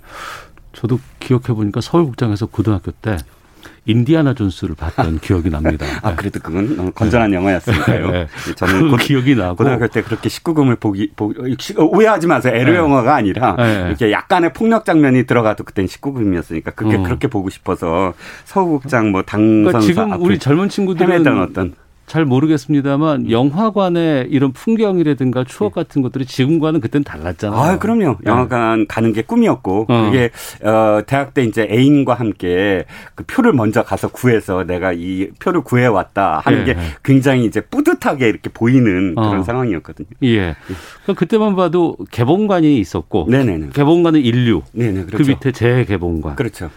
Speaker 2: 저도 기억해 보니까 서울극장에서 고등학교 때 인디아나 존스를 봤던 기억이 납니다.
Speaker 5: 아 그래도 그건 어, 건전한 네. 영화였으니까요. 네.
Speaker 2: 저는 그 기억이 나고
Speaker 5: 고등학교 때 그렇게 19금을 보기, 보기 오해하지 마세요. 에로 네. 영화가 아니라 네. 이렇게 약간의 폭력 장면이 들어가도 그땐 19금이었으니까 그게 어. 그렇게 보고 싶어서 서구극장 뭐 당선사
Speaker 2: 그러니까 지금 우리 젊은 친구들은 어떤 잘 모르겠습니다만 음. 영화관의 이런 풍경이라든가 추억 네. 같은 것들이 지금과는 그때는 달랐잖아요.
Speaker 5: 아, 그럼요. 네. 영화관 가는 게 꿈이었고 어. 그게 어 대학 때 이제 애인과 함께 그 표를 먼저 가서 구해서 내가 이 표를 구해 왔다 하는 예. 게 굉장히 이제 뿌듯하게 이렇게 보이는 그런 어. 상황이었거든요.
Speaker 2: 예. 그 그때만 봐도 개봉관이 있었고 네네네. 개봉관은 인류. 네네, 그 그렇죠. 그 밑에 재개봉관.
Speaker 5: 그렇죠.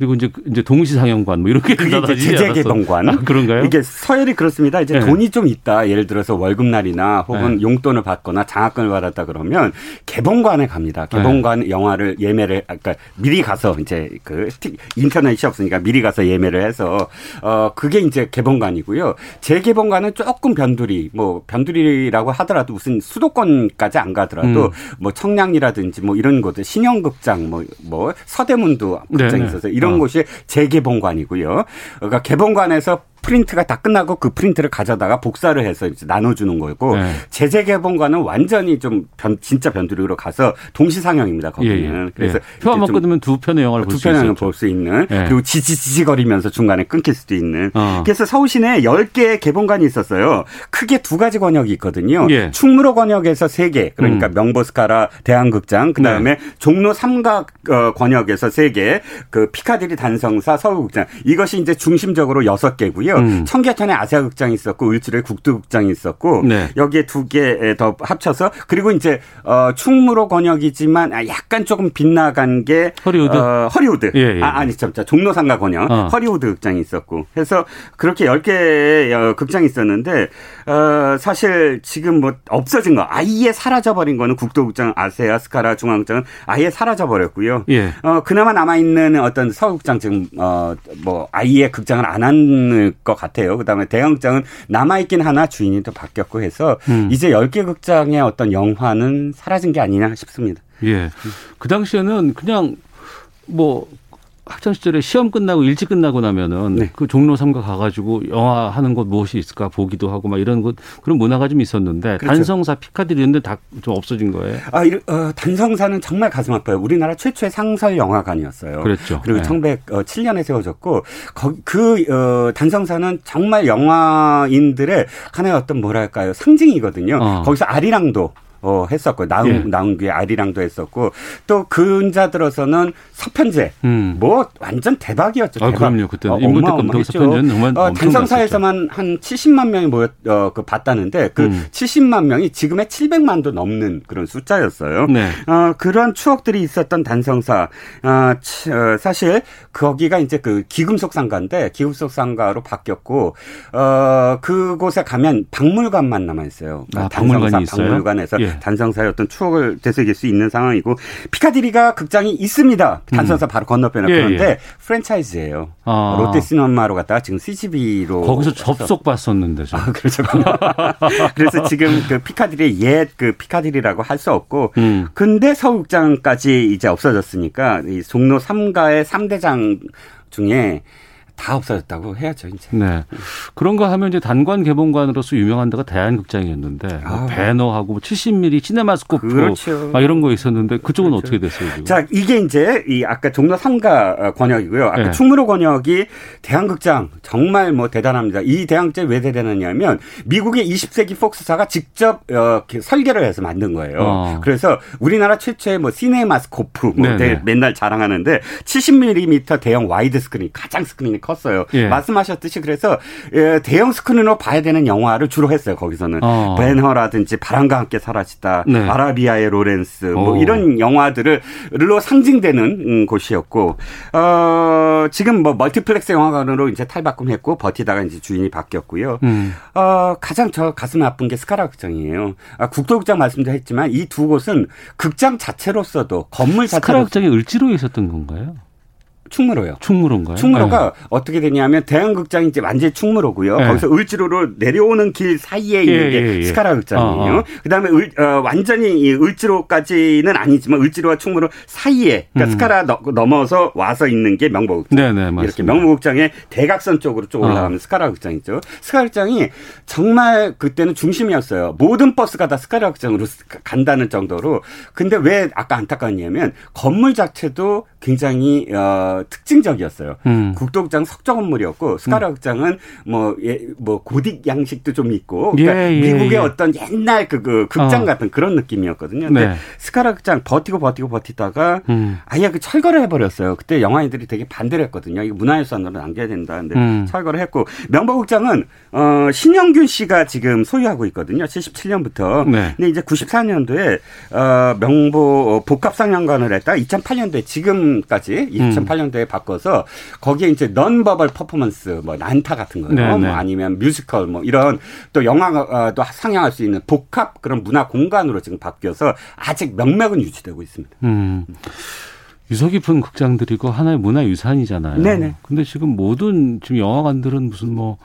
Speaker 2: 그리고 이제 이제 동시 상영관 뭐 이렇게
Speaker 5: 그게 이제 제재 개봉관
Speaker 2: 아, 그런가요?
Speaker 5: 이게 서열이 그렇습니다. 이제 네. 돈이 좀 있다. 예를 들어서 월급날이나 혹은 네. 용돈을 받거나 장학금을 받았다 그러면 개봉관에 갑니다. 개봉관 네. 영화를 예매를 아까 미리 가서 이제 그 인터넷이 없으니까 미리 가서 예매를 해서 어 그게 이제 개봉관이고요. 재개봉관은 조금 변두리 뭐 변두리라고 하더라도 무슨 수도권까지 안 가더라도 음. 뭐 청량이라든지 뭐 이런 곳들 신영극장 뭐뭐 뭐 서대문도 극장이 네, 네. 있어서 이런 이런 어. 곳이 재개봉관이고요. 그러니까 개봉관에서 프린트가 다 끝나고 그 프린트를 가져다가 복사를 해서 이제 나눠주는 거고 네. 제재 개봉관은 완전히 좀 변, 진짜 변두리로 가서 동시 상영입니다. 거기는 예, 예. 그래서
Speaker 2: 예. 표 한번 끊으면 두 편의 영화를 볼수 있죠. 두 편을
Speaker 5: 볼수 있는 예. 그리고 지지지지거리면서 중간에 끊길 수도 있는. 어. 그래서 서울 시내에 10개의 개봉관이 있었어요. 크게 두 가지 권역이 있거든요. 예. 충무로 권역에서 3개 그러니까 음. 명보스카라 대한극장 그다음에 네. 종로 삼가 어, 권역에서 3개 그 피카디리 단성사 서울극장 이것이 이제 중심적으로 6개고요. 있고요. 음. 청계천에 아시아극장이 있었고 을지로에 국도극장이 있었고 네. 여기에 두 개 더 합쳐서 그리고 이제 어, 충무로 권역이지만 아, 약간 조금 빗나간 게
Speaker 2: 허리우드
Speaker 5: 어, 허리우드 예, 예. 아 아니 진짜 종로 삼가 권역 어. 허리우드 극장이 있었고 해서 그렇게 10개의 어, 극장이 있었는데 어, 사실 지금 뭐 없어진 거 아예 사라져 버린 거는 국도극장 아세아 스카라 중앙극장은 아예 사라져 버렸고요. 예. 어, 그나마 남아 있는 어떤 서극장 지금 어, 뭐 아예 극장을 안 하는 것 같아요. 그다음에 대형극장은 남아있긴 하나 주인이 또 바뀌었고 해서 음. 이제 10개 극장의 어떤 영화는 사라진 게 아니냐 싶습니다.
Speaker 2: 예. 그 당시에는 그냥 뭐 학창 시절에 시험 끝나고 일찍 끝나고 나면은 네. 그 종로 삼가 가가지고 영화 하는 곳 무엇이 있을까 보기도 하고 막 이런 것 그런 문화가 좀 있었는데 그렇죠. 단성사 피카디리 이런 데 다 좀 없어진 거예요.
Speaker 5: 아, 어, 단성사는 정말 가슴 아파요. 우리나라 최초의 상설 영화관이었어요.
Speaker 2: 그렇죠.
Speaker 5: 그리고 네. 1907년에 세워졌고 그 어, 단성사는 정말 영화인들의 하나의 어떤 뭐랄까요 상징이거든요. 어. 거기서 아리랑도 어, 했었고, 나운, 예. 나운귀의 아리랑도 했었고, 또 근자 들어서는 서편제. 음. 뭐, 완전 대박이었죠.
Speaker 2: 아, 대박. 그럼요. 그때 어, 인물대 검토 서편제는 정말.
Speaker 5: 어, 단성사에서만 한 70만 명이 모였, 어, 그, 봤다는데, 그 음. 70만 명이 지금의 700만도 넘는 그런 숫자였어요. 네. 어, 그런 추억들이 있었던 단성사. 어, 어, 사실, 거기가 이제 그 기금속 상가인데, 기금속 상가로 바뀌었고, 어, 그곳에 가면 박물관만 남아 있어요.
Speaker 2: 아, 박물관이 있어요?
Speaker 5: 박물관에서 예. 단성사의 어떤 추억을 되새길 수 있는 상황이고 피카디리가 극장이 있습니다. 단성사 음. 바로 건너편에 예, 그런데 예. 프랜차이즈예요. 아. 롯데시네마로 갔다가 지금 CGV로
Speaker 2: 거기서 접속 봤었는데 저.
Speaker 5: 아, 그렇죠. 그래서 지금 그 피카디리 옛그 피카디리라고 할 수 없고 음. 근데 서울극장까지 이제 없어졌으니까 이 종로 3가의 3대장 중에 다 없어졌다고 해야죠, 이제.
Speaker 2: 네. 그런가 하면 이제 단관 개봉관으로서 유명한 데가 대한극장이었는데 뭐
Speaker 5: 아.
Speaker 2: 벤허하고 뭐 70mm 시네마스코프
Speaker 5: 그렇죠.
Speaker 2: 막 이런 거 있었는데 그쪽은
Speaker 5: 그렇죠.
Speaker 2: 어떻게 됐어요, 지금?
Speaker 5: 자, 이게 이제 이 아까 종로 3가 권역이고요. 아까
Speaker 2: 네.
Speaker 5: 충무로 권역이 대한극장 정말 뭐 대단합니다. 이 대한극장이 왜 대단하냐면 미국의 20세기 폭스사가 직접 어, 설계를 해서 만든 거예요.
Speaker 2: 어.
Speaker 5: 그래서 우리나라 최초의 뭐 시네마스코프 뭐
Speaker 2: 네네.
Speaker 5: 대- 맨날 자랑하는데 70mm 대형 와이드 스크린 가장 스크린이 컸어요.
Speaker 2: 예.
Speaker 5: 말씀하셨듯이 그래서 예, 대형 스크린으로 봐야 되는 영화를 주로 했어요. 거기서는
Speaker 2: 어.
Speaker 5: 벤허라든지 바람과 함께 사라지다,
Speaker 2: 네.
Speaker 5: 아라비아의 로렌스 뭐
Speaker 2: 오.
Speaker 5: 이런 영화들을로 상징되는 음, 곳이었고 어 지금 뭐 멀티플렉스 영화관으로 이제 탈바꿈했고 버티다가 이제 주인이 바뀌었고요.
Speaker 2: 음.
Speaker 5: 어 가장 저 가슴 아픈 게 스카라 극장이에요. 아, 국도극장 말씀도 했지만 이 두 곳은 극장 자체로서도 건물
Speaker 2: 스카라
Speaker 5: 자체로
Speaker 2: 극장이 을지로에 있었던 건가요?
Speaker 5: 충무로요.
Speaker 2: 충무로인가요?
Speaker 5: 충무로가 어떻게 되냐면 대한극장이 이제 완전히 충무로고요.
Speaker 2: 네.
Speaker 5: 거기서 을지로로 내려오는 길 사이에 있는
Speaker 2: 예,
Speaker 5: 게
Speaker 2: 예, 예.
Speaker 5: 스카라 극장이에요.
Speaker 2: 어, 어.
Speaker 5: 그다음에 을, 어, 완전히 이 을지로까지는 아니지만 을지로와 충무로 사이에 그러니까
Speaker 2: 음.
Speaker 5: 스카라 너, 넘어서 와서 있는 게 명보극장.
Speaker 2: 네 네 맞습니다.
Speaker 5: 이렇게 명무극장의 대각선 쪽으로 쭉 올라가면
Speaker 2: 어.
Speaker 5: 스카라 극장이죠. 스카라 극장이 정말 그때는 중심이었어요. 모든 버스가 다 스카라 극장으로 간다는 정도로. 근데 왜 아까 안타까웠냐면 건물 자체도 굉장히 어, 특징적이었어요.
Speaker 2: 음.
Speaker 5: 국도극장 석조 건물이었고 스카라 극장은 뭐, 예, 뭐 고딕 양식도 좀 있고 그러니까
Speaker 2: 예, 예,
Speaker 5: 미국의
Speaker 2: 예.
Speaker 5: 어떤 옛날 그, 그 극장
Speaker 2: 어.
Speaker 5: 같은 그런 느낌이었거든요. 근데
Speaker 2: 네.
Speaker 5: 스카라 극장 버티고 버티고 버티다가
Speaker 2: 음.
Speaker 5: 아예 그 철거를 해버렸어요. 그때 영화인들이 되게 반대를 했거든요. 이거 문화유산으로 남겨야 된다. 근데
Speaker 2: 음.
Speaker 5: 철거를 했고 명보극장은 어 신영균 씨가 지금 소유하고 있거든요. 77년부터.
Speaker 2: 네.
Speaker 5: 근데 이제 94년도에 어 명보 복합상영관을 했다. 2008년도에 지금까지
Speaker 2: 음.
Speaker 5: 2008년 도에 바꿔서 거기에 이제 non-verbal 퍼포먼스 뭐 난타 같은 거요.
Speaker 2: 네,
Speaker 5: 뭐
Speaker 2: 네.
Speaker 5: 아니면 뮤지컬 뭐 이런 또 영화도 상영할 수 있는 복합 그런 문화 공간으로 지금 바뀌어서 아직 명맥은 유지되고 있습니다.
Speaker 2: 음. 유서 깊은 극장들이고 하나의 문화 유산이잖아요.
Speaker 5: 네네.
Speaker 2: 근데 지금 모든 지금 영화관들은 무슨 뭐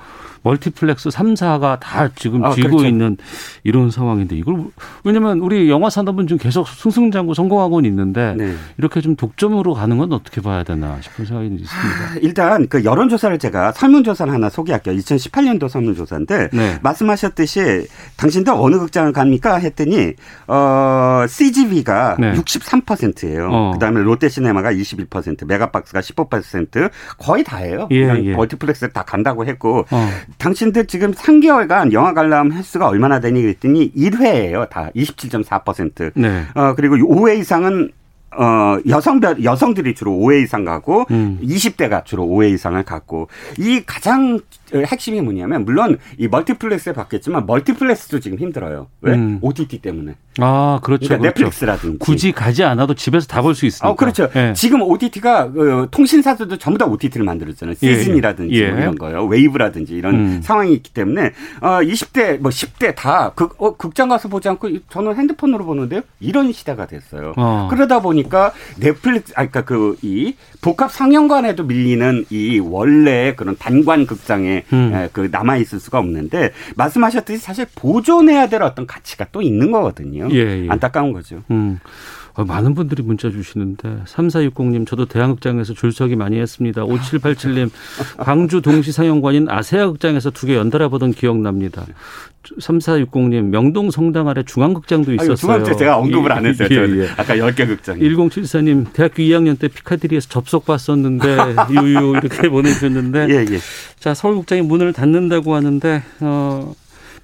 Speaker 2: 멀티플렉스 3사가 다 지금
Speaker 5: 아,
Speaker 2: 쥐고
Speaker 5: 그렇죠.
Speaker 2: 있는 이런 상황인데 이걸 왜냐면 우리 영화 산업은 지금 계속 승승장구 성공하고는 있는데
Speaker 5: 네.
Speaker 2: 이렇게 좀 독점으로 가는 건 어떻게 봐야 되나 싶은 생각이 있습니다.
Speaker 5: 아, 일단 그 여론 조사를 제가 설문 조사를 하나 소개할게요. 2018년도 설문 조사인데
Speaker 2: 네.
Speaker 5: 말씀하셨듯이 당신들 어느 극장을 갑니까 했더니 어 CGV가
Speaker 2: 네.
Speaker 5: 63%예요.
Speaker 2: 어.
Speaker 5: 그다음에 롯데시네마가 21%, 메가박스가 15% 거의 다예요.
Speaker 2: 예, 예.
Speaker 5: 멀티플렉스를 다 간다고 했고
Speaker 2: 어.
Speaker 5: 당신들 지금 3개월간 영화 관람 횟수가 얼마나 되니 그랬더니 1회예요. 다 27.4%.
Speaker 2: 네.
Speaker 5: 어 그리고 5회 이상은 어 여성별 여성들이 주로 5회 이상 가고
Speaker 2: 음.
Speaker 5: 20대가 주로 5회 이상을 갖고 이 가장 핵심이 뭐냐면 물론 이 멀티플렉스에 바뀌었지만 멀티플렉스도 지금 힘들어요. 왜?
Speaker 2: 음.
Speaker 5: OTT 때문에.
Speaker 2: 아, 그렇죠.
Speaker 5: 그러니까
Speaker 2: 그렇죠.
Speaker 5: 넷플릭스라든지.
Speaker 2: 굳이 가지 않아도 집에서 다 볼 수 있으니까.
Speaker 5: 어, 그렇죠.
Speaker 2: 예.
Speaker 5: 지금 OTT가 어, 통신사들도 전부 다 OTT를 만들었잖아요.
Speaker 2: 예, 예.
Speaker 5: 시즌이라든지
Speaker 2: 예.
Speaker 5: 뭐 이런 거요. 웨이브라든지 이런
Speaker 2: 음.
Speaker 5: 상황이 있기 때문에 어 20대 뭐 10대 다 극, 어, 극장 가서 보지 않고 저는 핸드폰으로 보는데요. 이런 시대가 됐어요.
Speaker 2: 어.
Speaker 5: 그러다 보니까 넷플릭스 아 그러니까 그 이 복합 상영관에도 밀리는 이 원래 그런 단관 극장에
Speaker 2: 음.
Speaker 5: 에, 그 남아 있을 수가 없는데 말씀하셨듯이 사실 보존해야 될 어떤 가치가 또 있는 거거든요.
Speaker 2: 예, 예.
Speaker 5: 안타까운 거죠.
Speaker 2: 음. 어, 많은 분들이 문자 주시는데 3460님 저도 대한극장에서 줄서기 많이 했습니다. 5787님 광주 동시 상영관인 아세아 극장에서 두 개 연달아 보던 기억납니다. 3460님 명동 성당 아래 중앙극장도 있었어요.
Speaker 5: 번째 제가 언급을 안 했어요.
Speaker 2: 예. 예.
Speaker 5: 아까 10개 극장.
Speaker 2: 1074님 대학교 2학년 때 피카디리에서 접속 봤었는데 유유 이렇게 보내주셨는데
Speaker 5: 예, 예.
Speaker 2: 자 서울극장이 문을 닫는다고 하는데 어,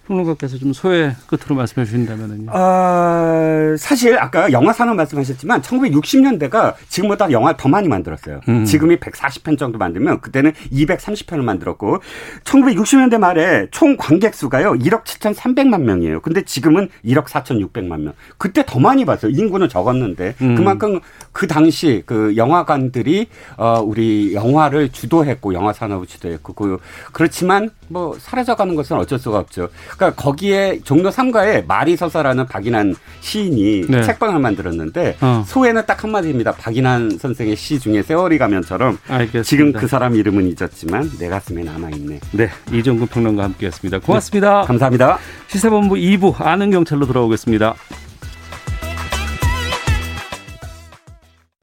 Speaker 2: 평론가께서 좀 소회 끝으로 말씀해 주신다면은요.
Speaker 5: 어, 사실 아까 영화 산업 말씀하셨지만 1960년대가 지금보다 영화 더 많이 만들었어요.
Speaker 2: 음.
Speaker 5: 지금이 140편 정도 만들면 그때는 230편을 만들었고 1960년대 말에 총 관객 수가요 1억 7,300만 명이에요. 근데 지금은 1억 4,600만 명. 그때 더 많이 봤어요. 인구는 적었는데
Speaker 2: 음.
Speaker 5: 그만큼 그 당시 그 영화관들이 어 우리 영화를 주도했고 영화 산업을 주도했고 그 그렇지만 뭐 사라져가는 것은 어쩔 수가 없죠. 그러니까 거기에 종로 3가에 마리서사라는 박인환 시인이
Speaker 2: 네.
Speaker 5: 책방을 만들었는데
Speaker 2: 어.
Speaker 5: 소회는 딱 한마디입니다. 박인환 선생의 시 중에 세월이 가면처럼
Speaker 2: 알겠습니다.
Speaker 5: 지금 그 사람 이름은 잊었지만 내 가슴에 남아있네.
Speaker 2: 네 이정근 평론가 함께했습니다. 고맙습니다.
Speaker 5: 감사합니다.
Speaker 2: 시사본부 2부 아는 경찰로 돌아오겠습니다.